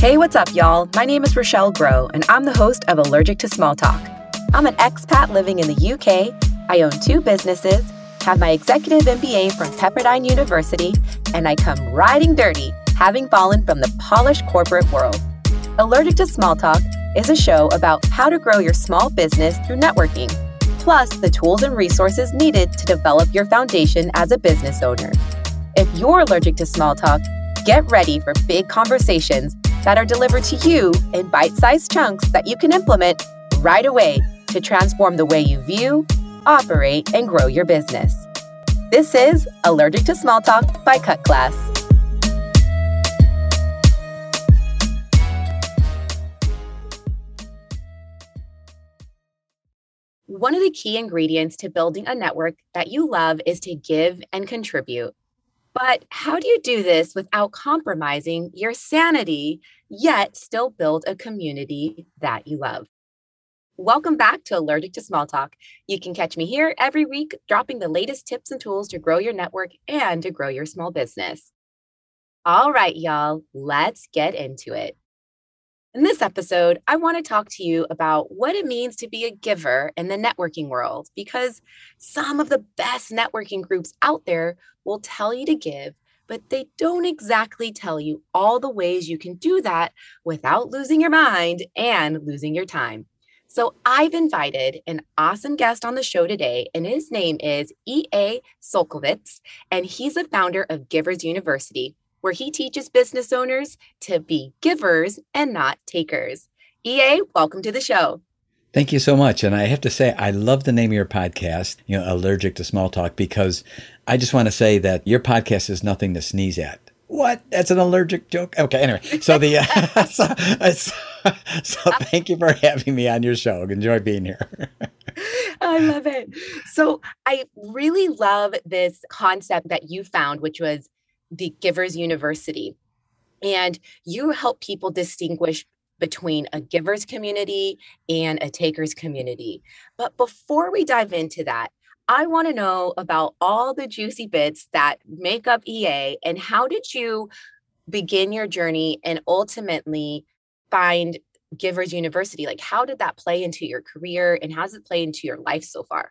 Hey, what's up, y'all? My name is Rochelle Grow, and I'm the host of Allergic to Small Talk. I'm an expat living in the UK. I own two businesses, have my executive MBA from Pepperdine University, and I come riding dirty, having fallen from the polished corporate world. Allergic to Small Talk is a show about how to grow your small business through networking, plus the tools and resources needed to develop your foundation as a business owner. If you're allergic to small talk, get ready for big conversations that are delivered to you in bite sized chunks that you can implement right away to transform the way you view, operate, and grow your business. This is Allergic to Small Talk by Cut Class. One of the key ingredients to building a network that you love is to give and contribute. But how do you do this without compromising your sanity, yet still build a community that you love? Welcome back to Allergic to Small Talk. You can catch me here every week, dropping the latest tips and tools to grow your network and to grow your small business. All right, y'all, let's get into it. In this episode, I want to talk to you about what it means to be a giver in the networking world because some of the best networking groups out there will tell you to give, but they don't exactly tell you all the ways you can do that without losing your mind and losing your time. So I've invited an awesome guest on the show today, and his name is E.A. Solkovitz, and he's a founder of Givers University, where he teaches business owners to be givers and not takers. EA, welcome to the show. Thank you so much. And I have to say, I love the name of your podcast, you know, Allergic to Small Talk, because I just want to say that your podcast is nothing to sneeze at. What? That's an allergic joke? Okay, anyway. So the uh, so, so, so thank you for having me on your show. Enjoy being here. I love it. So I really love this concept that you found, which was the Givers University. And you help people distinguish between a giver's community and a taker's community. But before we dive into that, I want to know about all the juicy bits that make up EA and how did you begin your journey and ultimately find Givers University? Like, how did that play into your career and how does it play into your life so far?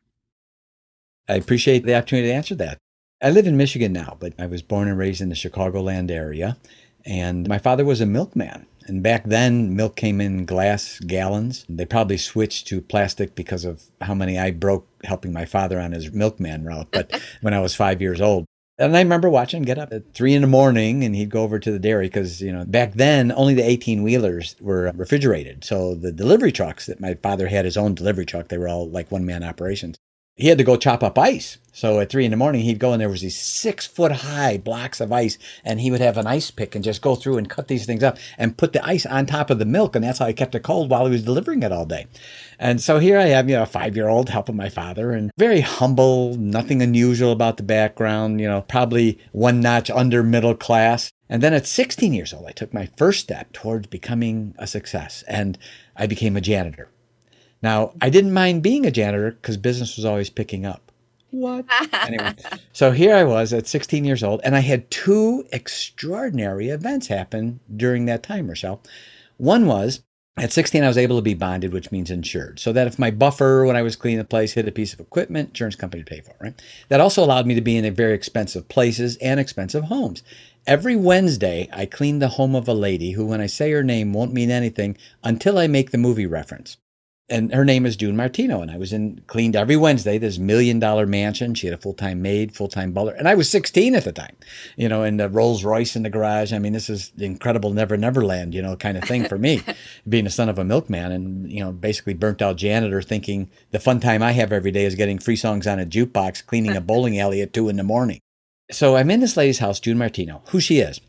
I appreciate the opportunity to answer that. I live in Michigan now, but I was born and raised in the Chicagoland area. And my father was a milkman. And back then, milk came in glass gallons. They probably switched to plastic because of how many I broke helping my father on his milkman route. But when I was five years old, and I remember watching him get up at three in the morning and he'd go over to the dairy because, you know, back then only the 18 wheelers were refrigerated. So the delivery trucks that my father had his own delivery truck, they were all like one man operations he had to go chop up ice. So at three in the morning, he'd go and there was these six foot high blocks of ice, and he would have an ice pick and just go through and cut these things up and put the ice on top of the milk, and that's how he kept it cold while he was delivering it all day. And so here I am, you know, a five year old helping my father, and very humble, nothing unusual about the background, you know, probably one notch under middle class. And then at 16 years old, I took my first step towards becoming a success, and I became a janitor. Now, I didn't mind being a janitor because business was always picking up. What? anyway, so here I was at 16 years old, and I had two extraordinary events happen during that time, Rochelle. One was at 16, I was able to be bonded, which means insured. So that if my buffer, when I was cleaning the place, hit a piece of equipment, insurance company would pay for it, right? That also allowed me to be in very expensive places and expensive homes. Every Wednesday, I cleaned the home of a lady who, when I say her name, won't mean anything until I make the movie reference and her name is June Martino. And I was in cleaned every Wednesday this million dollar mansion. She had a full time maid, full time butler, and I was 16 at the time, you know, and the Rolls Royce in the garage. I mean, this is the incredible Never Never Land, you know, kind of thing for me, being the son of a milkman and you know, basically burnt out janitor, thinking the fun time I have every day is getting free songs on a jukebox, cleaning a bowling alley at two in the morning. So I'm in this lady's house, June Martino, who she is.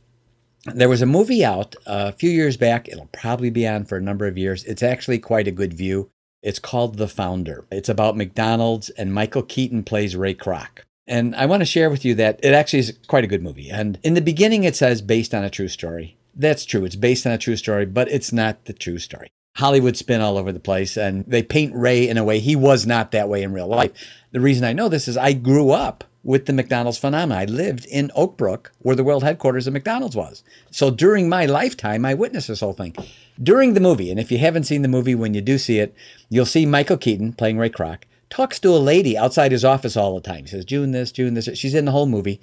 There was a movie out uh, a few years back. It'll probably be on for a number of years. It's actually quite a good view. It's called The Founder. It's about McDonald's, and Michael Keaton plays Ray Kroc. And I want to share with you that it actually is quite a good movie. And in the beginning, it says based on a true story. That's true. It's based on a true story, but it's not the true story. Hollywood spin all over the place, and they paint Ray in a way he was not that way in real life. The reason I know this is I grew up with the McDonald's phenomenon. I lived in Oak Brook, where the world headquarters of McDonald's was. So during my lifetime, I witnessed this whole thing. During the movie, and if you haven't seen the movie, when you do see it, you'll see Michael Keaton playing Ray Kroc talks to a lady outside his office all the time. He says, June this, June this. She's in the whole movie.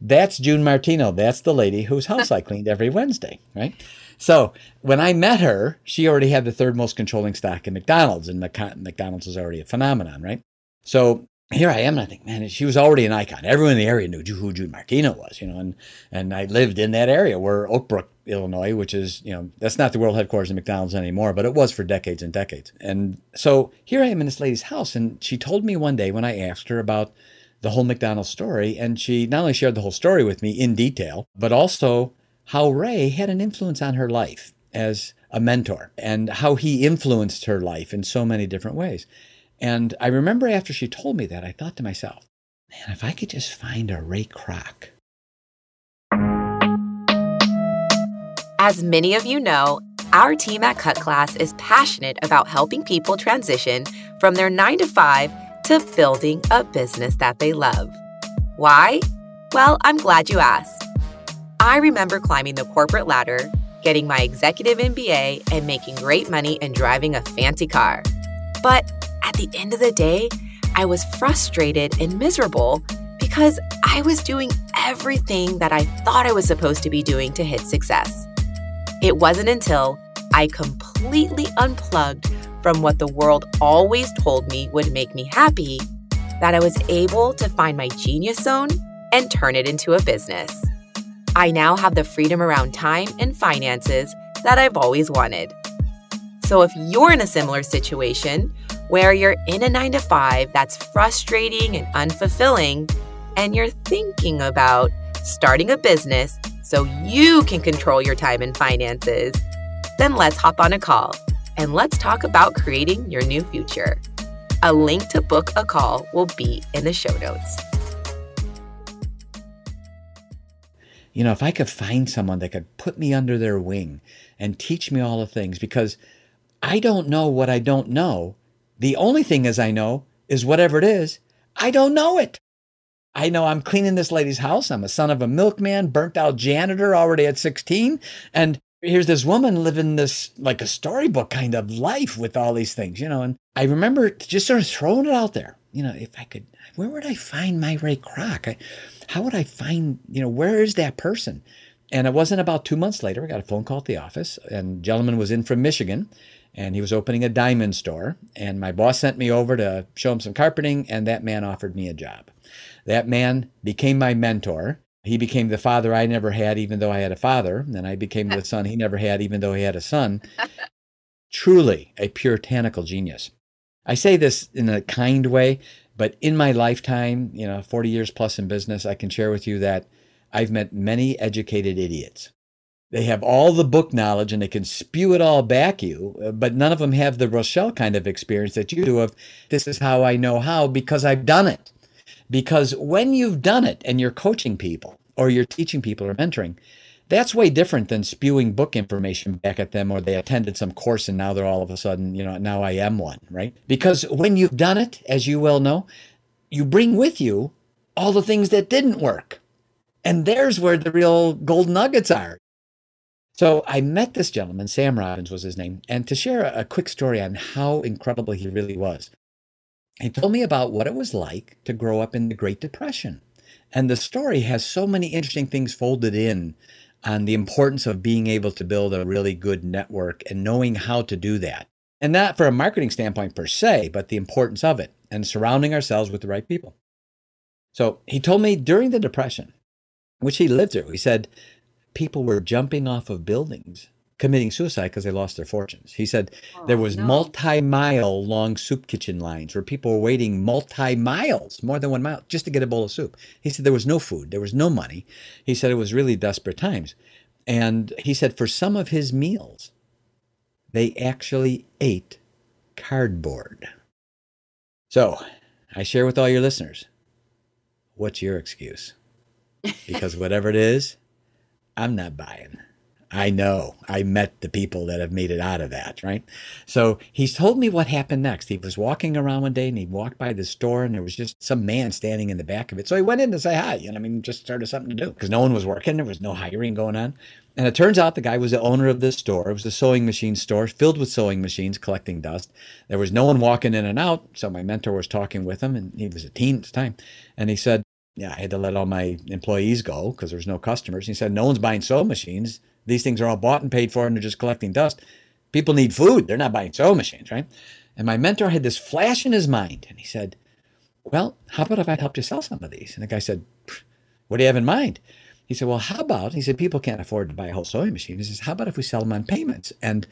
That's June Martino. That's the lady whose house I cleaned every Wednesday, right? So when I met her, she already had the third most controlling stock in McDonald's, and McDonald's was already a phenomenon, right? So here I am, and I think, man, she was already an icon. Everyone in the area knew who June Martino was, you know, and and I lived in that area where Oak Brook, Illinois, which is, you know, that's not the world headquarters of McDonald's anymore, but it was for decades and decades. And so here I am in this lady's house, and she told me one day when I asked her about the whole McDonald's story, and she not only shared the whole story with me in detail, but also how Ray had an influence on her life as a mentor and how he influenced her life in so many different ways. And I remember after she told me that, I thought to myself, man, if I could just find a Ray Kroc. As many of you know, our team at Cut Class is passionate about helping people transition from their nine to five to building a business that they love. Why? Well, I'm glad you asked. I remember climbing the corporate ladder, getting my executive MBA, and making great money and driving a fancy car. But at the end of the day, I was frustrated and miserable because I was doing everything that I thought I was supposed to be doing to hit success. It wasn't until I completely unplugged from what the world always told me would make me happy that I was able to find my genius zone and turn it into a business. I now have the freedom around time and finances that I've always wanted. So if you're in a similar situation where you're in a nine to five that's frustrating and unfulfilling, and you're thinking about starting a business so you can control your time and finances, then let's hop on a call and let's talk about creating your new future. A link to book a call will be in the show notes. you know, if I could find someone that could put me under their wing and teach me all the things, because I don't know what I don't know. The only thing as I know is whatever it is, I don't know it. I know I'm cleaning this lady's house. I'm a son of a milkman, burnt out janitor already at 16. And here's this woman living this like a storybook kind of life with all these things, you know. And I remember just sort of throwing it out there. You know, if I could, where would I find my Ray Kroc? I, how would I find, you know, where is that person? And it wasn't about two months later, I got a phone call at the office, and gentleman was in from Michigan, and he was opening a diamond store. And my boss sent me over to show him some carpeting, and that man offered me a job. That man became my mentor. He became the father I never had, even though I had a father. And I became the son he never had, even though he had a son. Truly a puritanical genius. I say this in a kind way but in my lifetime, you know, 40 years plus in business, I can share with you that I've met many educated idiots. They have all the book knowledge and they can spew it all back you, uh, but none of them have the Rochelle kind of experience that you do of this is how I know how because I've done it. Because when you've done it and you're coaching people or you're teaching people or mentoring, that's way different than spewing book information back at them or they attended some course and now they're all of a sudden, you know, now I am one, right? Because when you've done it, as you well know, you bring with you all the things that didn't work. And there's where the real gold nuggets are. So I met this gentleman, Sam Robbins was his name, and to share a, quick story on how incredible he really was. He told me about what it was like to grow up in the Great Depression. And the story has so many interesting things folded in on the importance of being able to build a really good network and knowing how to do that. And not for a marketing standpoint per se, but the importance of it and surrounding ourselves with the right people. So he told me during the Depression, which he lived through, he said people were jumping off of buildings committing suicide because they lost their fortunes. He said oh, there was no. multi-mile long soup kitchen lines where people were waiting multi-miles, more than one mile, just to get a bowl of soup. He said there was no food, there was no money. He said it was really desperate times. And he said for some of his meals, they actually ate cardboard. So I share with all your listeners, what's your excuse? Because whatever it is, I'm not buying. I know. I met the people that have made it out of that, right? So he's told me what happened next. He was walking around one day and he walked by the store and there was just some man standing in the back of it. So he went in to say hi, you know, I mean, just started something to do because no one was working. There was no hiring going on. And it turns out the guy was the owner of this store. It was a sewing machine store filled with sewing machines collecting dust. There was no one walking in and out. So my mentor was talking with him and he was a teen at the time. And he said, yeah, I had to let all my employees go because there's no customers. He said, no one's buying sewing machines. These things are all bought and paid for and they're just collecting dust. People need food. They're not buying sewing machines, right? And my mentor had this flash in his mind and he said, well, how about if I helped you sell some of these? And the guy said, what do you have in mind? He said, well, how about, he said, people can't afford to buy a whole sewing machine. He says, how about if we sell them on payments? And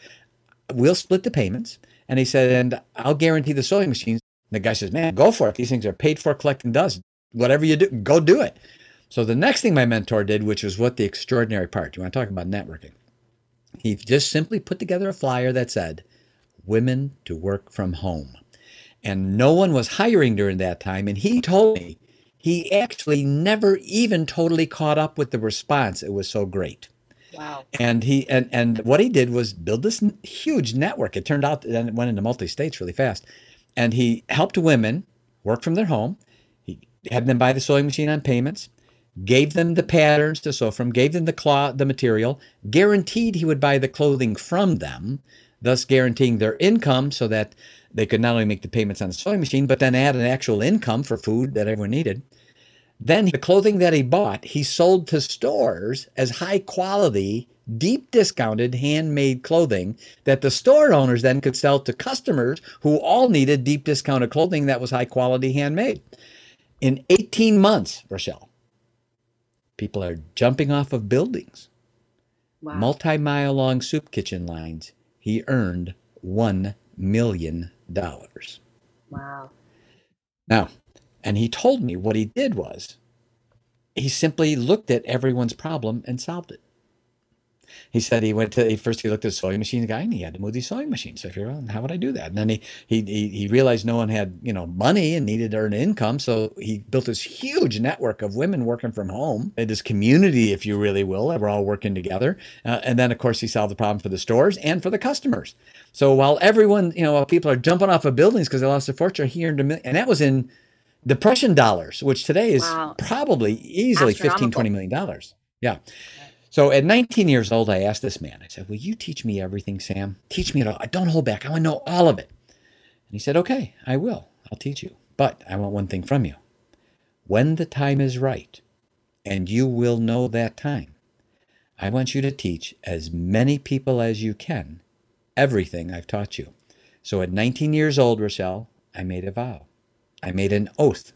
we'll split the payments. And he said, and I'll guarantee the sewing machines. And the guy says, man, go for it. These things are paid for collecting dust. Whatever you do, go do it. So the next thing my mentor did, which was what the extraordinary part, you want to talk about networking? He just simply put together a flyer that said, women to work from home. And no one was hiring during that time. And he told me he actually never even totally caught up with the response. It was so great. Wow. And he and and what he did was build this huge network. It turned out and it went into multi states really fast. And he helped women work from their home. Had them buy the sewing machine on payments gave them the patterns to sew from, gave them the cloth, the material, guaranteed he would buy the clothing from them, thus guaranteeing their income so that they could not only make the payments on the sewing machine, but then add an actual income for food that everyone needed. Then the clothing that he bought, he sold to stores as high quality, deep discounted handmade clothing that the store owners then could sell to customers who all needed deep discounted clothing that was high quality handmade. In 18 months, Rochelle, People are jumping off of buildings. Wow. Multi mile long soup kitchen lines. He earned $1 million. Wow. Now, and he told me what he did was he simply looked at everyone's problem and solved it. He said he went to first he looked at the sewing machine guy and he had to move these sewing machines. So I figured, well, how would I do that? And then he, he he he realized no one had you know money and needed to earn income, so he built this huge network of women working from home. This community, if you really will, we're all working together. Uh, and then of course he solved the problem for the stores and for the customers. So while everyone you know while people are jumping off of buildings because they lost their fortune, he earned a million, and that was in depression dollars, which today is wow. probably easily 15, 20 million dollars. Yeah. So at 19 years old, I asked this man, I said, Will you teach me everything, Sam? Teach me it all. I don't hold back. I want to know all of it. And he said, Okay, I will. I'll teach you. But I want one thing from you. When the time is right, and you will know that time, I want you to teach as many people as you can everything I've taught you. So at 19 years old, Rochelle, I made a vow. I made an oath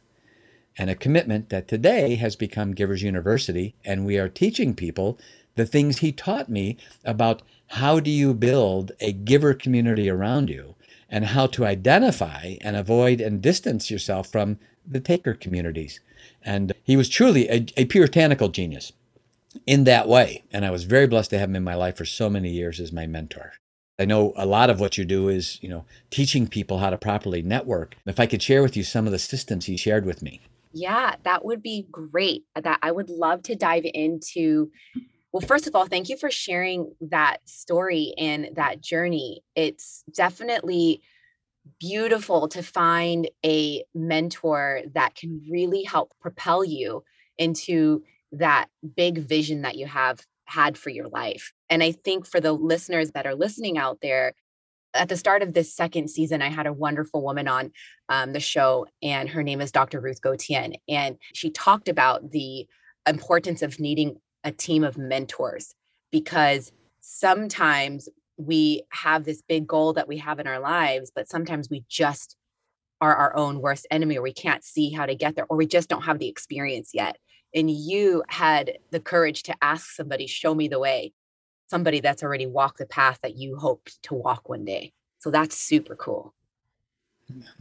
and a commitment that today has become Givers University, and we are teaching people the things he taught me about how do you build a giver community around you and how to identify and avoid and distance yourself from the taker communities. And he was truly a, a puritanical genius in that way. And I was very blessed to have him in my life for so many years as my mentor. I know a lot of what you do is, you know, teaching people how to properly network. If I could share with you some of the systems he shared with me. Yeah, that would be great. Uh, that I would love to dive into. Well, first of all, thank you for sharing that story and that journey. It's definitely beautiful to find a mentor that can really help propel you into that big vision that you have had for your life. And I think for the listeners that are listening out there, at the start of this second season, I had a wonderful woman on um, the show, and her name is Dr. Ruth Gauthier. And she talked about the importance of needing a team of mentors because sometimes we have this big goal that we have in our lives, but sometimes we just are our own worst enemy or we can't see how to get there or we just don't have the experience yet. And you had the courage to ask somebody, show me the way somebody that's already walked the path that you hoped to walk one day. So that's super cool.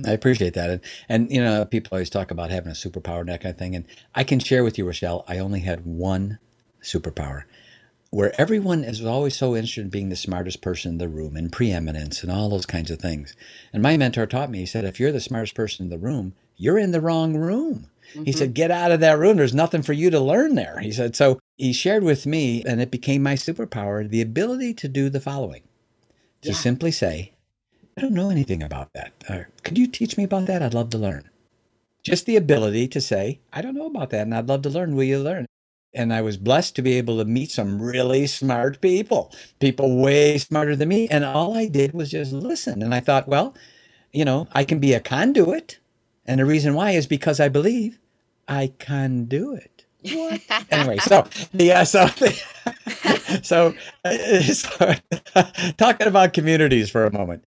I appreciate that. And, and, you know, people always talk about having a superpower and that kind of thing. And I can share with you, Rochelle, I only had one superpower where everyone is always so interested in being the smartest person in the room and preeminence and all those kinds of things. And my mentor taught me, he said, if you're the smartest person in the room, you're in the wrong room. Mm-hmm. He said, get out of that room. There's nothing for you to learn there. He said, so he shared with me, and it became my superpower, the ability to do the following to Yeah. simply say, I don't know anything about that. Or, Could you teach me about that? I'd love to learn. Just the ability to say, I don't know about that, and I'd love to learn. Will you learn? And I was blessed to be able to meet some really smart people, people way smarter than me. And all I did was just listen. And I thought, well, you know, I can be a conduit. And the reason why is because I believe I can do it. What? anyway, so yeah, so so, uh, so talking about communities for a moment,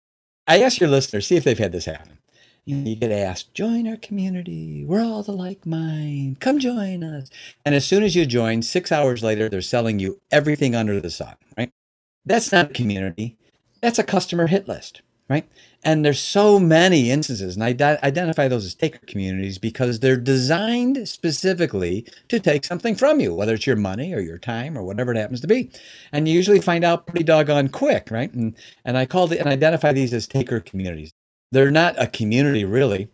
I ask your listeners, see if they've had this happen. You, know, you get asked, join our community. We're all the like mind. Come join us. And as soon as you join, six hours later, they're selling you everything under the sun, right? That's not a community. That's a customer hit list, right? And there's so many instances, and I identify those as taker communities because they're designed specifically to take something from you, whether it's your money or your time or whatever it happens to be. And you usually find out pretty doggone quick, right? And and I call it and identify these as taker communities. They're not a community really.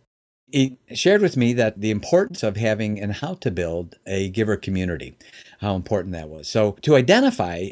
He shared with me that the importance of having and how to build a giver community, how important that was. So to identify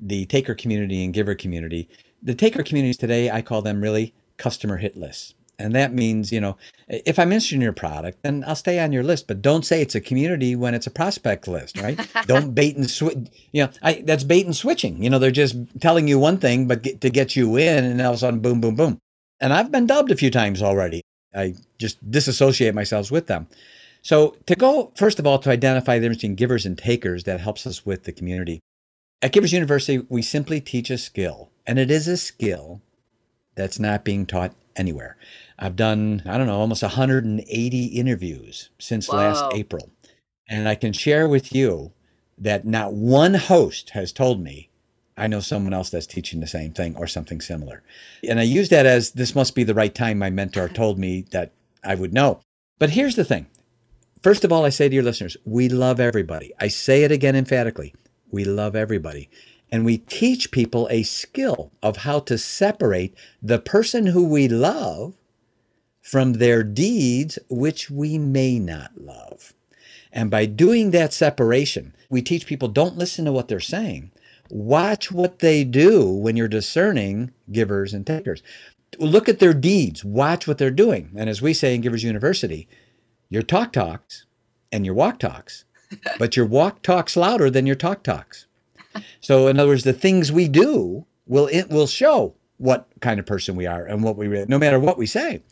the taker community and giver community, the taker communities today, I call them really customer hit lists. And that means, you know, if I'm interested in your product, then I'll stay on your list, but don't say it's a community when it's a prospect list, right? don't bait and switch. You know, I, that's bait and switching. You know, they're just telling you one thing, but get, to get you in, and all of a sudden, boom, boom, boom. And I've been dubbed a few times already. I just disassociate myself with them. So to go, first of all, to identify the difference between givers and takers, that helps us with the community. At Givers University, we simply teach a skill, and it is a skill that's not being taught anywhere. I've done, I don't know, almost 180 interviews since last April. And I can share with you that not one host has told me, I know someone else that's teaching the same thing or something similar. And I use that as this must be the right time my mentor told me that I would know. But here's the thing. First of all, I say to your listeners, we love everybody. I say it again emphatically. We love everybody. And we teach people a skill of how to separate the person who we love from their deeds, which we may not love. And by doing that separation, we teach people don't listen to what they're saying. Watch what they do when you're discerning givers and takers. Look at their deeds, watch what they're doing. And as we say in Givers University, your talk talks and your walk talks, but your walk talks louder than your talk talks. So, in other words, the things we do will it will show what kind of person we are and what we really, no matter what we say.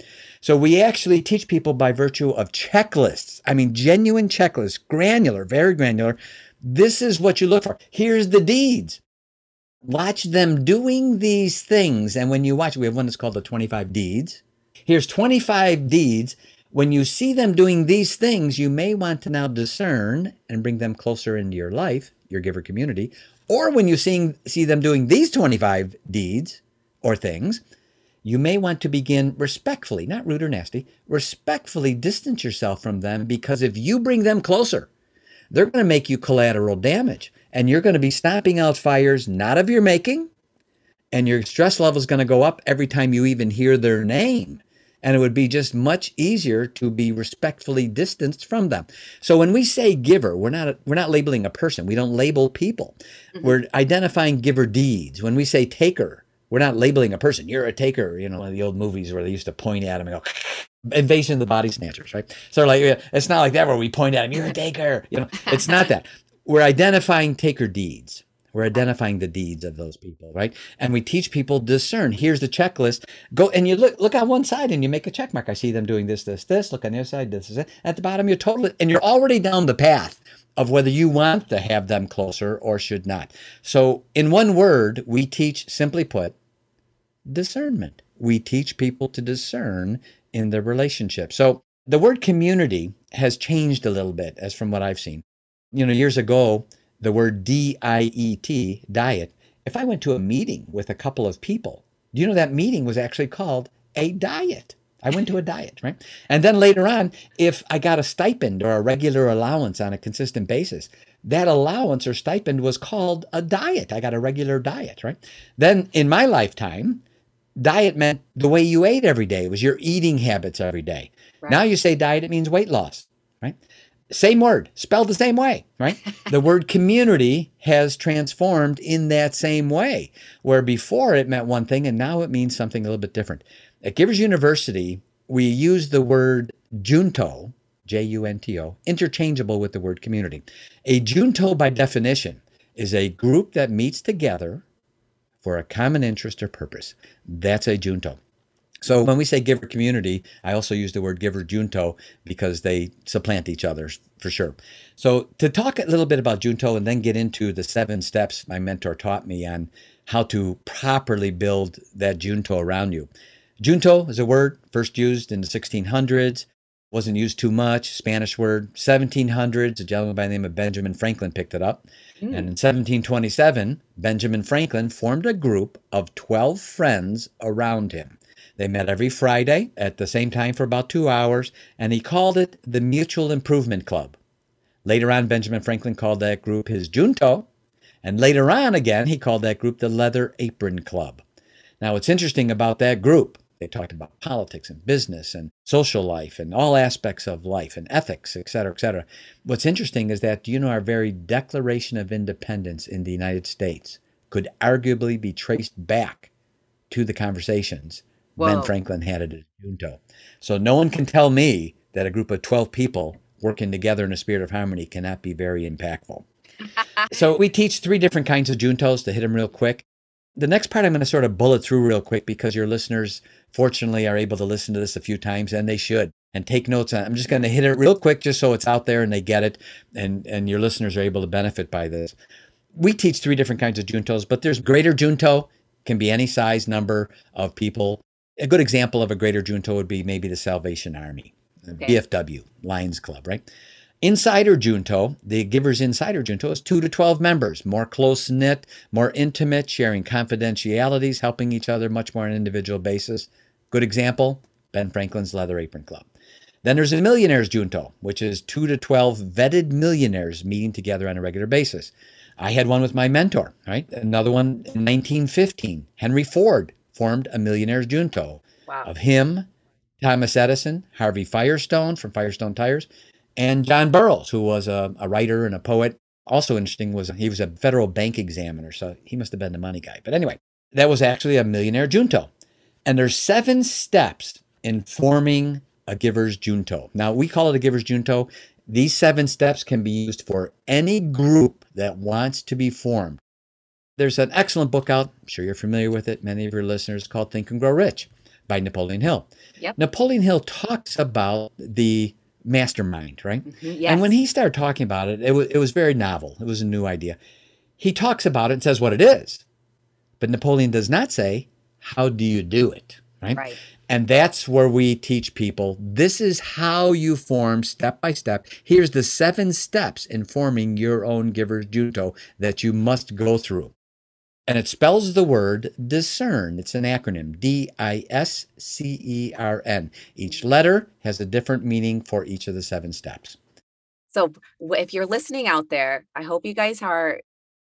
So we actually teach people by virtue of checklists. I mean, genuine checklists, granular, very granular. This is what you look for. Here's the deeds. Watch them doing these things. And when you watch, we have one that's called the 25 deeds. Here's 25 deeds. When you see them doing these things, you may want to now discern and bring them closer into your life, your giver community. Or when you see, see them doing these 25 deeds or things, you may want to begin respectfully, not rude or nasty, respectfully distance yourself from them because if you bring them closer, they're going to make you collateral damage and you're going to be stomping out fires not of your making and your stress level is going to go up every time you even hear their name and it would be just much easier to be respectfully distanced from them. So when we say giver, we're not we're not labeling a person. We don't label people. Mm-hmm. We're identifying giver deeds. When we say taker, we're not labeling a person. You're a taker. You know, one of the old movies where they used to point at him and go, invasion of the body snatchers, right? So like, it's not like that where we point at him, you're a taker. You know, it's not that. We're identifying taker deeds. We're identifying the deeds of those people, right? And we teach people discern. Here's the checklist. Go and you look look on one side and you make a check mark. I see them doing this, this, this. Look on the other side, this is it. At the bottom, you're totally and you're already down the path of whether you want to have them closer or should not. So, in one word, we teach, simply put, discernment. We teach people to discern in their relationship. So, the word community has changed a little bit as from what I've seen. You know, years ago, the word D I E T, diet, if I went to a meeting with a couple of people, do you know that meeting was actually called a diet? I went to a diet, right? And then later on, if I got a stipend or a regular allowance on a consistent basis, that allowance or stipend was called a diet. I got a regular diet, right? Then in my lifetime, diet meant the way you ate every day. It was your eating habits every day. Right. Now you say diet, it means weight loss, right? Same word, spelled the same way, right? the word community has transformed in that same way, where before it meant one thing and now it means something a little bit different. At Givers University, we use the word junto, J U N T O, interchangeable with the word community. A junto, by definition, is a group that meets together for a common interest or purpose. That's a junto. So when we say giver community, I also use the word giver junto because they supplant each other for sure. So to talk a little bit about junto and then get into the seven steps my mentor taught me on how to properly build that junto around you. Junto is a word first used in the 1600s, wasn't used too much, Spanish word. 1700s, a gentleman by the name of Benjamin Franklin picked it up. Mm. And in 1727, Benjamin Franklin formed a group of 12 friends around him. They met every Friday at the same time for about two hours, and he called it the Mutual Improvement Club. Later on, Benjamin Franklin called that group his Junto, and later on again, he called that group the Leather Apron Club. Now, what's interesting about that group, they talked about politics and business and social life and all aspects of life and ethics, et cetera, et cetera. What's interesting is that, you know, our very Declaration of Independence in the United States could arguably be traced back to the conversations Whoa. Ben Franklin had it at Junto. So no one can tell me that a group of 12 people working together in a spirit of harmony cannot be very impactful. so we teach three different kinds of juntos to hit them real quick. The next part I'm going to sort of bullet through real quick because your listeners, fortunately, are able to listen to this a few times and they should and take notes on it. I'm just going to hit it real quick just so it's out there and they get it and, and your listeners are able to benefit by this. We teach three different kinds of juntos, but there's greater junto, can be any size number of people a good example of a greater junto would be maybe the Salvation Army, okay. VFW, Lions Club, right? Insider junto, the Givers Insider junto is 2 to 12 members, more close knit, more intimate, sharing confidentialities, helping each other much more on an individual basis. Good example, Ben Franklin's Leather Apron Club. Then there's a Millionaires Junto, which is 2 to 12 vetted millionaires meeting together on a regular basis. I had one with my mentor, right? Another one in 1915. Henry Ford formed a millionaires junto wow. of him, Thomas Edison, Harvey Firestone from Firestone Tires, and John Burroughs, who was a, a writer and a poet. Also interesting was he was a federal bank examiner, so he must have been the money guy. But anyway, that was actually a millionaire junto. And there's seven steps in forming a giver's junto. Now we call it a giver's junto. These seven steps can be used for any group that wants to be formed. There's an excellent book out, I'm sure you're familiar with it, many of your listeners, called Think and Grow Rich by Napoleon Hill. Yep. Napoleon Hill talks about the mastermind, right? Mm-hmm, yes. And when he started talking about it, it was, it was very novel. It was a new idea. He talks about it and says what it is. But Napoleon does not say, how do you do it? Right? right. And that's where we teach people this is how you form step by step. Here's the seven steps in forming your own giver's junto that you must go through and it spells the word discern. It's an acronym D I S C E R N. Each letter has a different meaning for each of the seven steps. So, if you're listening out there, I hope you guys are,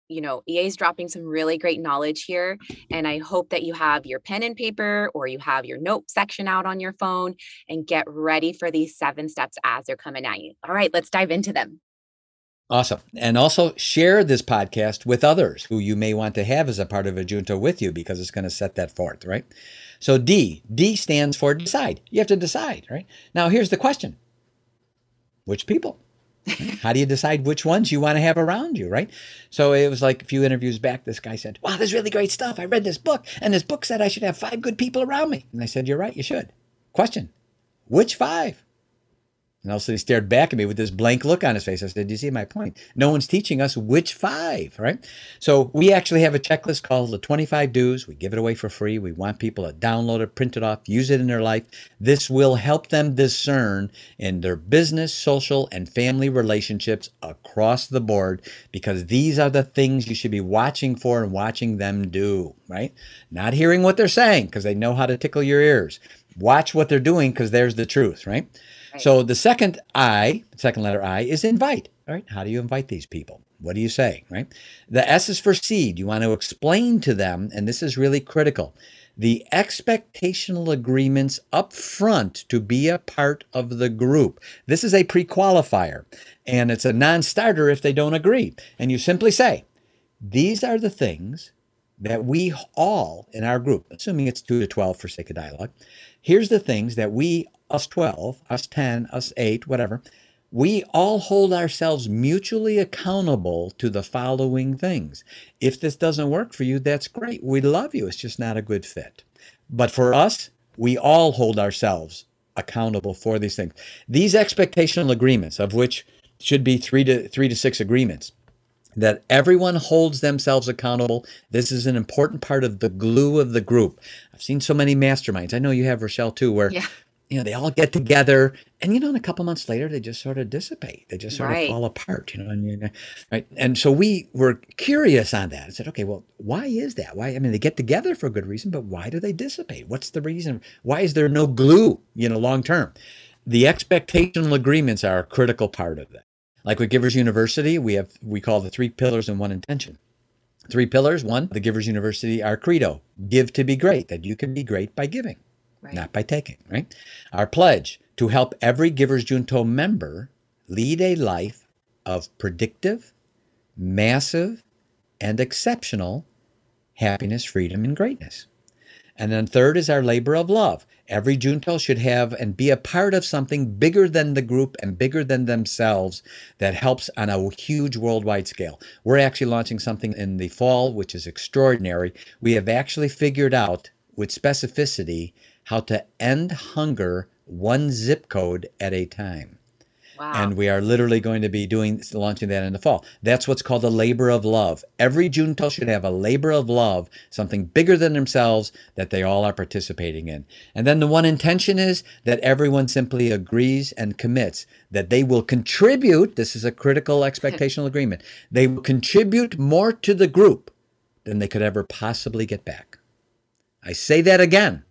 you know, EA is dropping some really great knowledge here. And I hope that you have your pen and paper or you have your note section out on your phone and get ready for these seven steps as they're coming at you. All right, let's dive into them. Awesome. And also share this podcast with others who you may want to have as a part of a junto with you because it's going to set that forth, right? So D, D stands for decide. You have to decide, right? Now here's the question. Which people? How do you decide which ones you want to have around you, right? So it was like a few interviews back, this guy said, Wow, this is really great stuff. I read this book, and this book said I should have five good people around me. And I said, You're right, you should. Question Which five? And also he stared back at me with this blank look on his face. I said, Do you see my point? No one's teaching us which five, right? So we actually have a checklist called the 25 Do's. We give it away for free. We want people to download it, print it off, use it in their life. This will help them discern in their business, social, and family relationships across the board because these are the things you should be watching for and watching them do, right? Not hearing what they're saying because they know how to tickle your ears. Watch what they're doing because there's the truth, right? So the second I, second letter I, is invite. All right. How do you invite these people? What do you say, right? The S is for seed. You want to explain to them, and this is really critical the expectational agreements up front to be a part of the group. This is a pre qualifier, and it's a non starter if they don't agree. And you simply say, These are the things that we all in our group, assuming it's 2 to 12 for sake of dialogue, here's the things that we, us 12, us 10, us 8, whatever, we all hold ourselves mutually accountable to the following things. If this doesn't work for you, that's great. We love you. It's just not a good fit. But for us, we all hold ourselves accountable for these things. These expectational agreements, of which should be three to three to six agreements, that everyone holds themselves accountable. This is an important part of the glue of the group. I've seen so many masterminds. I know you have Rochelle too, where yeah you know, they all get together, and you know, in a couple months later, they just sort of dissipate. They just sort right. of fall apart. You know, and you know, right. And so we were curious on that. I said, okay, well, why is that? Why? I mean, they get together for a good reason, but why do they dissipate? What's the reason? Why is there no glue? You know, long term, the expectational agreements are a critical part of that. Like with Givers University, we have we call the three pillars and one intention. Three pillars. One, the Givers University, our credo: give to be great. That you can be great by giving right. not by taking, right? Our pledge to help every Givers Junto member lead a life of predictive, massive, and exceptional happiness, freedom, and greatness. And then third is our labor of love. Every Junto should have and be a part of something bigger than the group and bigger than themselves that helps on a huge worldwide scale. We're actually launching something in the fall, which is extraordinary. We have actually figured out with specificity how to end hunger one zip code at a time. Wow. And we are literally going to be doing launching that in the fall. That's what's called a labor of love. Every Junto should have a labor of love, something bigger than themselves that they all are participating in. And then the one intention is that everyone simply agrees and commits that they will contribute. This is a critical expectational agreement. They will contribute more to the group than they could ever possibly get back. I say that again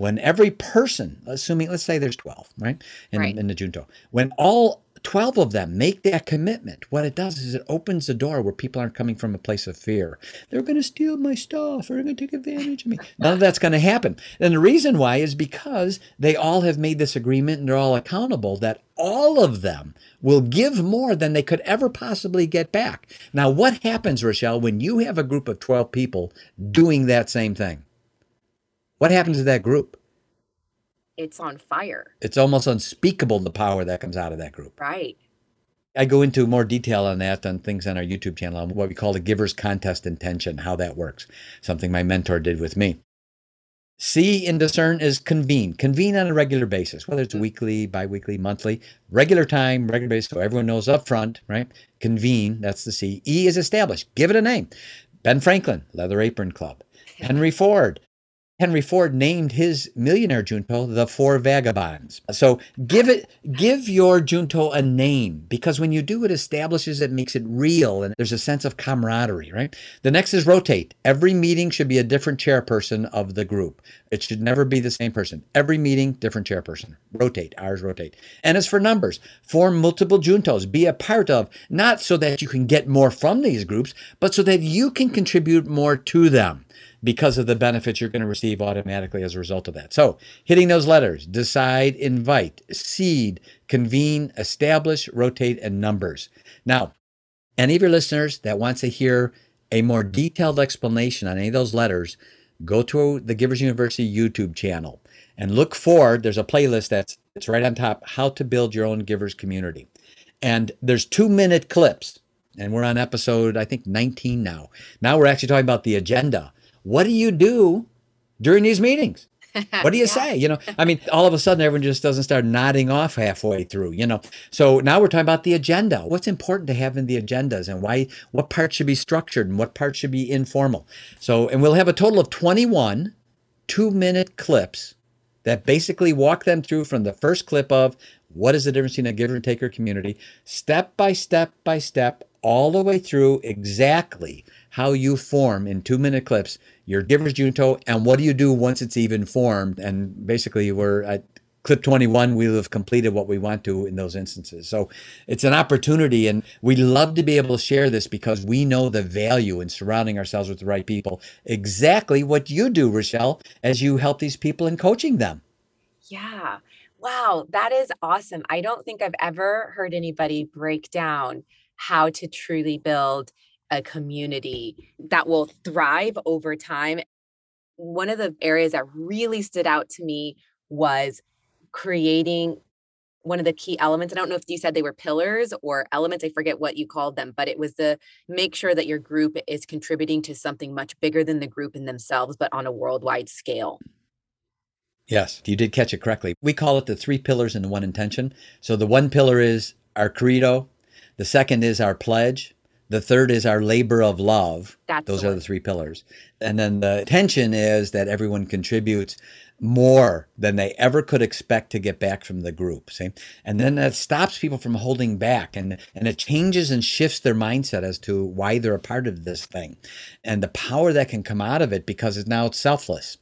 when every person, assuming, let's say there's 12, right? In, right. in the junto, when all 12 of them make that commitment, what it does is it opens the door where people aren't coming from a place of fear. They're going to steal my stuff or they're going to take advantage of me. None of that's going to happen. And the reason why is because they all have made this agreement and they're all accountable that all of them will give more than they could ever possibly get back. Now, what happens, Rochelle, when you have a group of 12 people doing that same thing? What happens to that group? It's on fire. It's almost unspeakable the power that comes out of that group. Right. I go into more detail on that on things on our YouTube channel on what we call the Givers Contest Intention, how that works. Something my mentor did with me. See and discern is convene. Convene on a regular basis, whether it's weekly, biweekly, monthly, regular time, regular basis, so everyone knows up front, right? Convene, that's the C. E is established. Give it a name. Ben Franklin, Leather Apron Club. Henry Ford, Henry Ford named his millionaire junto the Four Vagabonds. So give it, give your junto a name because when you do, it establishes it, makes it real, and there's a sense of camaraderie, right? The next is rotate. Every meeting should be a different chairperson of the group. It should never be the same person. Every meeting, different chairperson. Rotate. Ours rotate. And as for numbers, form multiple juntos. Be a part of, not so that you can get more from these groups, but so that you can contribute more to them because of the benefits you're going to receive automatically as a result of that. So, hitting those letters decide, invite, seed, convene, establish, rotate, and numbers. Now, any of your listeners that wants to hear a more detailed explanation on any of those letters, go to the Givers University YouTube channel and look for there's a playlist that's it's right on top how to build your own givers community and there's two minute clips and we're on episode i think 19 now now we're actually talking about the agenda what do you do during these meetings? What do you yeah. say? You know, I mean, all of a sudden everyone just doesn't start nodding off halfway through, you know. So now we're talking about the agenda. What's important to have in the agendas and why what parts should be structured and what parts should be informal. So, and we'll have a total of 21 two-minute clips that basically walk them through from the first clip of what is the difference between a giver and taker community, step by step by step, all the way through exactly how you form in two minute clips your giver's junto and what do you do once it's even formed. And basically, we're at clip 21 we'll have completed what we want to in those instances. So it's an opportunity and we love to be able to share this because we know the value in surrounding ourselves with the right people. Exactly what you do rochelle as you help these people in coaching them. Yeah. Wow. That is awesome. I don't think i've ever heard anybody break down how to truly build a community that will thrive over time one of the areas that really stood out to me was creating one of the key elements. I don't know if you said they were pillars or elements. I forget what you called them, but it was the make sure that your group is contributing to something much bigger than the group in themselves, but on a worldwide scale. Yes, you did catch it correctly. We call it the three pillars and the one intention. So the one pillar is our credo, the second is our pledge, the third is our labor of love. That's Those are the three pillars. And then the tension is that everyone contributes more than they ever could expect to get back from the group. See? And then that stops people from holding back and, and it changes and shifts their mindset as to why they're a part of this thing. And the power that can come out of it because it's now it's selfless?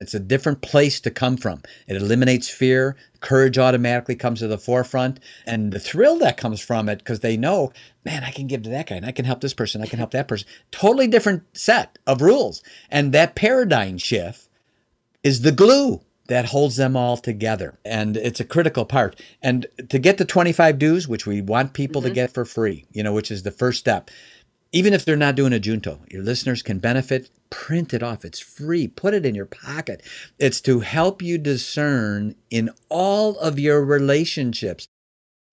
It's a different place to come from. It eliminates fear. Courage automatically comes to the forefront. And the thrill that comes from it, because they know, man, I can give to that guy and I can help this person, I can help that person. Totally different set of rules. And that paradigm shift is the glue that holds them all together. And it's a critical part. And to get the 25 dues, which we want people to mm-hmm. get for free, you know, which is the first step, even if they're not doing a junto, your listeners can benefit. Print it off. It's free. Put it in your pocket. It's to help you discern in all of your relationships.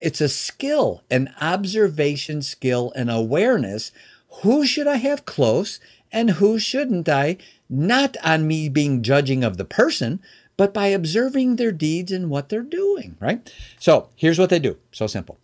It's a skill, an observation skill, and awareness. Who should I have close and who shouldn't I? Not on me being judging of the person, but by observing their deeds and what they're doing, right? So here's what they do. So simple.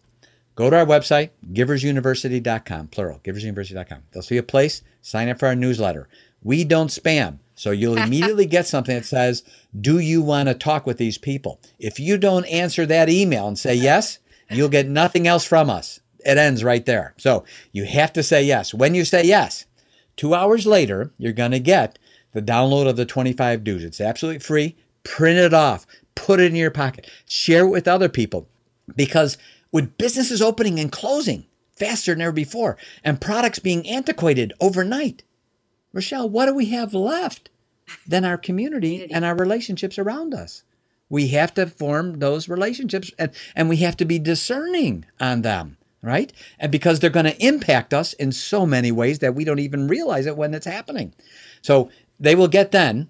Go to our website, giversuniversity.com, plural, giversuniversity.com. They'll see a place, sign up for our newsletter. We don't spam. So you'll immediately get something that says, Do you want to talk with these people? If you don't answer that email and say yes, you'll get nothing else from us. It ends right there. So you have to say yes. When you say yes, two hours later, you're going to get the download of the 25 dues. It's absolutely free. Print it off, put it in your pocket, share it with other people. Because with businesses opening and closing faster than ever before and products being antiquated overnight, Rochelle, what do we have left than our community and our relationships around us? We have to form those relationships and, and we have to be discerning on them, right? And because they're going to impact us in so many ways that we don't even realize it when it's happening. So they will get then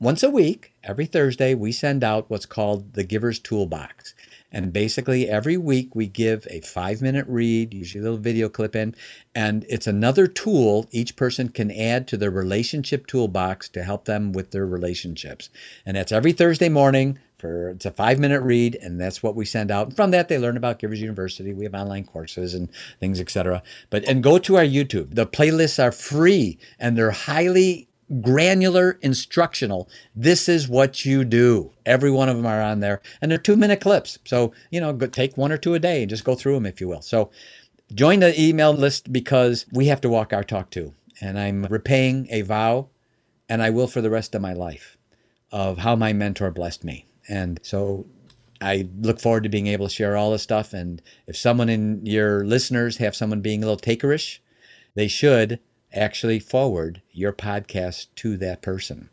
once a week, every Thursday, we send out what's called the Giver's Toolbox. And basically, every week we give a five minute read, usually a little video clip in, and it's another tool each person can add to their relationship toolbox to help them with their relationships. And that's every Thursday morning. For, it's a five minute read, and that's what we send out. And from that, they learn about Givers University. We have online courses and things, etc. But and go to our YouTube. The playlists are free and they're highly granular instructional. This is what you do. Every one of them are on there, and they're two minute clips. So, you know, take one or two a day and just go through them, if you will. So, join the email list because we have to walk our talk too. And I'm repaying a vow, and I will for the rest of my life, of how my mentor blessed me. And so, I look forward to being able to share all this stuff. And if someone in your listeners have someone being a little takerish, they should actually forward your podcast to that person.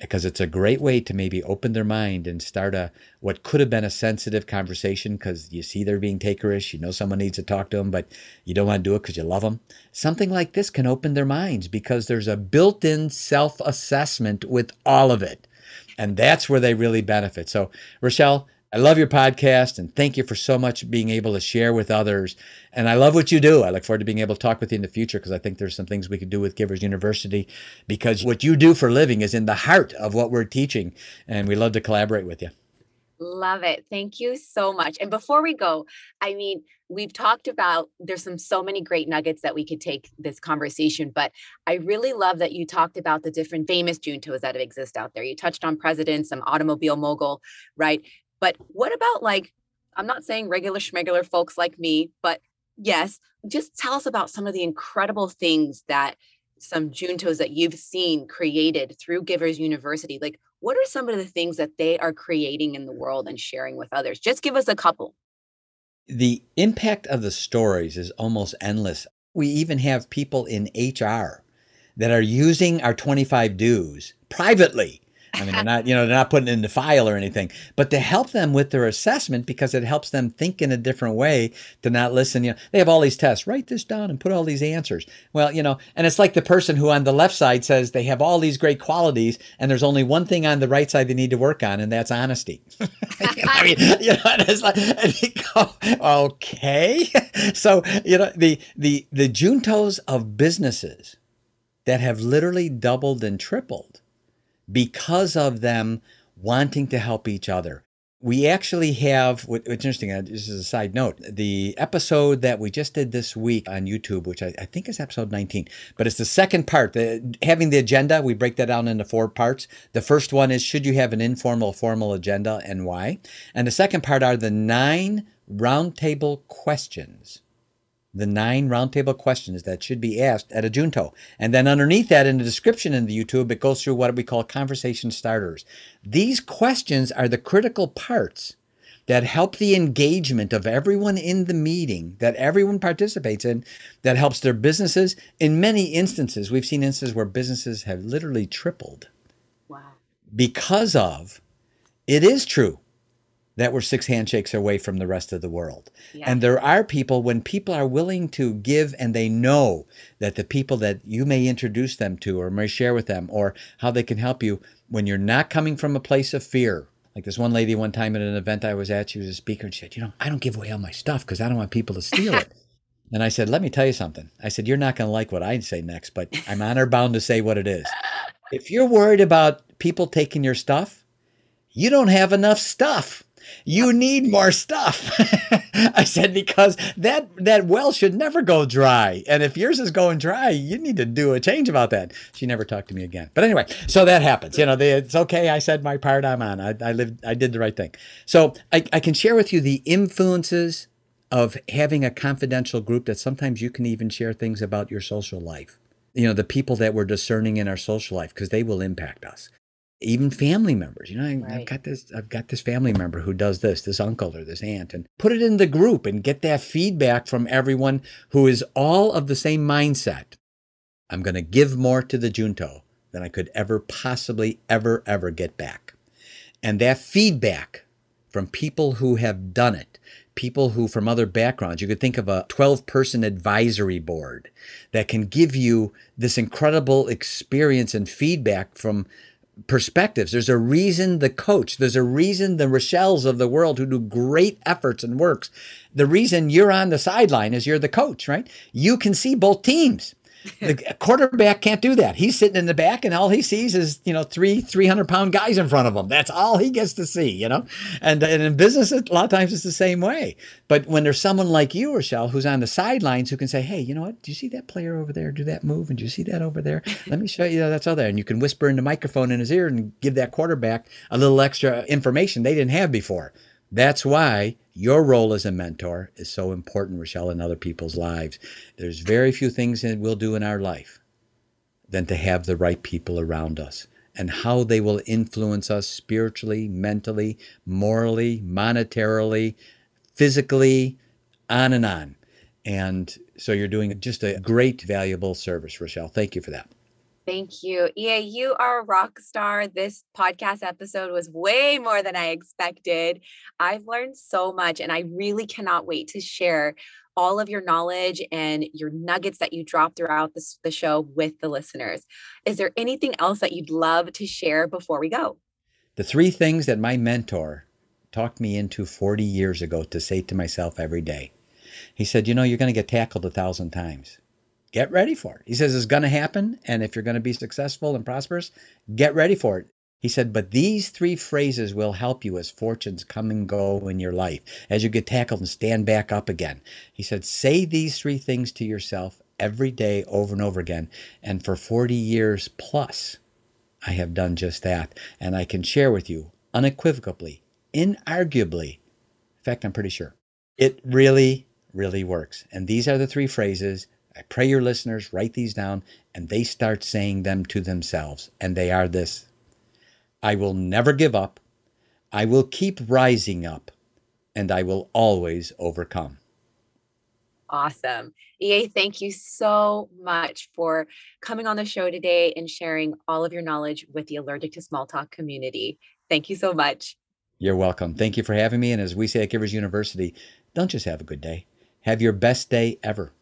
Because it's a great way to maybe open their mind and start a what could have been a sensitive conversation because you see they're being takerish you know someone needs to talk to them but you don't want to do it because you love them something like this can open their minds because there's a built-in self-assessment with all of it. And that's where they really benefit. So rochelle I love your podcast and thank you for so much being able to share with others. And I love what you do. I look forward to being able to talk with you in the future because I think there's some things we could do with Givers University because what you do for living is in the heart of what we're teaching. And we love to collaborate with you. Love it. Thank you so much. And before we go, I mean, we've talked about there's some so many great nuggets that we could take this conversation, but I really love that you talked about the different famous juntos that exist out there. You touched on presidents, some automobile mogul, right? But what about like, I'm not saying regular schmegular folks like me, but yes, just tell us about some of the incredible things that some juntos that you've seen created through Givers University. Like, what are some of the things that they are creating in the world and sharing with others? Just give us a couple. The impact of the stories is almost endless. We even have people in HR that are using our 25 dues privately I mean, they're not, you know, they're not putting it in the file or anything, but to help them with their assessment because it helps them think in a different way to not listen. You know, they have all these tests, write this down and put all these answers. Well, you know, and it's like the person who on the left side says they have all these great qualities and there's only one thing on the right side they need to work on, and that's honesty. I mean, you know, it's like, and you go, okay. so, you know, the, the, the juntos of businesses that have literally doubled and tripled because of them wanting to help each other. We actually have, what's interesting, uh, this is a side note, the episode that we just did this week on YouTube, which I, I think is episode 19, but it's the second part. The, having the agenda, we break that down into four parts. The first one is should you have an informal, formal agenda and why? And the second part are the nine roundtable questions the nine roundtable questions that should be asked at a junto. And then underneath that, in the description in the YouTube, it goes through what we call conversation starters. These questions are the critical parts that help the engagement of everyone in the meeting, that everyone participates in, that helps their businesses. In many instances, we've seen instances where businesses have literally tripled. Wow. Because of it is true that we're six handshakes away from the rest of the world. Yeah. And there are people, when people are willing to give and they know that the people that you may introduce them to or may share with them or how they can help you, when you're not coming from a place of fear. Like this one lady one time at an event I was at, she was a speaker and she said, You know, I don't give away all my stuff because I don't want people to steal it. and I said, Let me tell you something. I said, You're not going to like what I say next, but I'm honor bound to say what it is. If you're worried about people taking your stuff, you don't have enough stuff. You need more stuff. I said, because that, that well should never go dry. And if yours is going dry, you need to do a change about that. She never talked to me again. But anyway, so that happens. You know, they, it's okay. I said my part, I'm on. I, I lived, I did the right thing. So I, I can share with you the influences of having a confidential group that sometimes you can even share things about your social life. You know, the people that we're discerning in our social life, because they will impact us even family members. You know, I, right. I've got this, I've got this family member who does this, this uncle or this aunt, and put it in the group and get that feedback from everyone who is all of the same mindset. I'm going to give more to the junto than I could ever possibly ever ever get back, and that feedback from people who have done it. People who, from other backgrounds, you could think of a 12 person advisory board that can give you this incredible experience and feedback from perspectives. There's a reason the coach, there's a reason the Rochelles of the world who do great efforts and works. The reason you're on the sideline is you're the coach, right? You can see both teams. The quarterback can't do that. He's sitting in the back, and all he sees is you know three three hundred pound guys in front of him. That's all he gets to see, you know. And and in business, a lot of times it's the same way. But when there's someone like you, Rochelle, who's on the sidelines, who can say, "Hey, you know what? Do you see that player over there do that move? And do you see that over there? Let me show you that's all there." And you can whisper in the microphone in his ear and give that quarterback a little extra information they didn't have before. That's why your role as a mentor is so important, Rochelle, in other people's lives. There's very few things that we'll do in our life than to have the right people around us and how they will influence us spiritually, mentally, morally, monetarily, physically, on and on. And so you're doing just a great, valuable service, Rochelle. Thank you for that. Thank you. Yeah, you are a rock star. This podcast episode was way more than I expected. I've learned so much, and I really cannot wait to share all of your knowledge and your nuggets that you drop throughout this, the show with the listeners. Is there anything else that you'd love to share before we go? The three things that my mentor talked me into 40 years ago to say to myself every day. He said, You know, you're going to get tackled a thousand times get ready for it. He says it's going to happen. And if you're going to be successful and prosperous, get ready for it. He said, but these three phrases will help you as fortunes come and go in your life, as you get tackled and stand back up again. He said, say these three things to yourself every day over and over again. And for 40 years plus, I have done just that. And I can share with you unequivocally, inarguably, in fact, I'm pretty sure, it really, really works. And these are the three phrases I pray your listeners write these down and they start saying them to themselves. And they are this I will never give up. I will keep rising up, and I will always overcome. Awesome. EA, thank you so much for coming on the show today and sharing all of your knowledge with the Allergic to Small Talk community. Thank you so much. You're welcome. Thank you for having me. And as we say at Givers University, don't just have a good day, have your best day ever.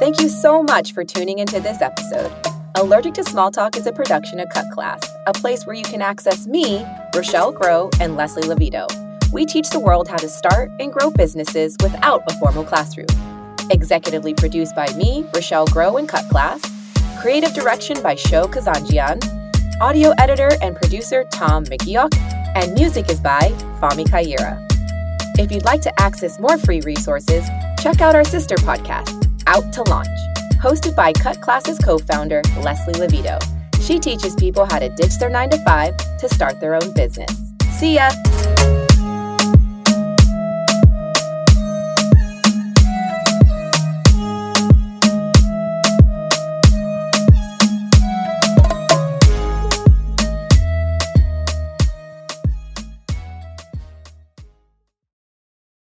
Thank you so much for tuning into this episode. Allergic to Small Talk is a production of Cut Class, a place where you can access me, Rochelle Grow, and Leslie Levito. We teach the world how to start and grow businesses without a formal classroom. Executively produced by me, Rochelle Grow, and Cut Class. Creative direction by Sho Kazanjian. Audio editor and producer Tom McGeoch. And music is by Fami Kaira. If you'd like to access more free resources, check out our sister podcast, Out to Launch hosted by Cut Classes co founder, Leslie Levito. She teaches people how to ditch their 9 to 5 to start their own business. See ya!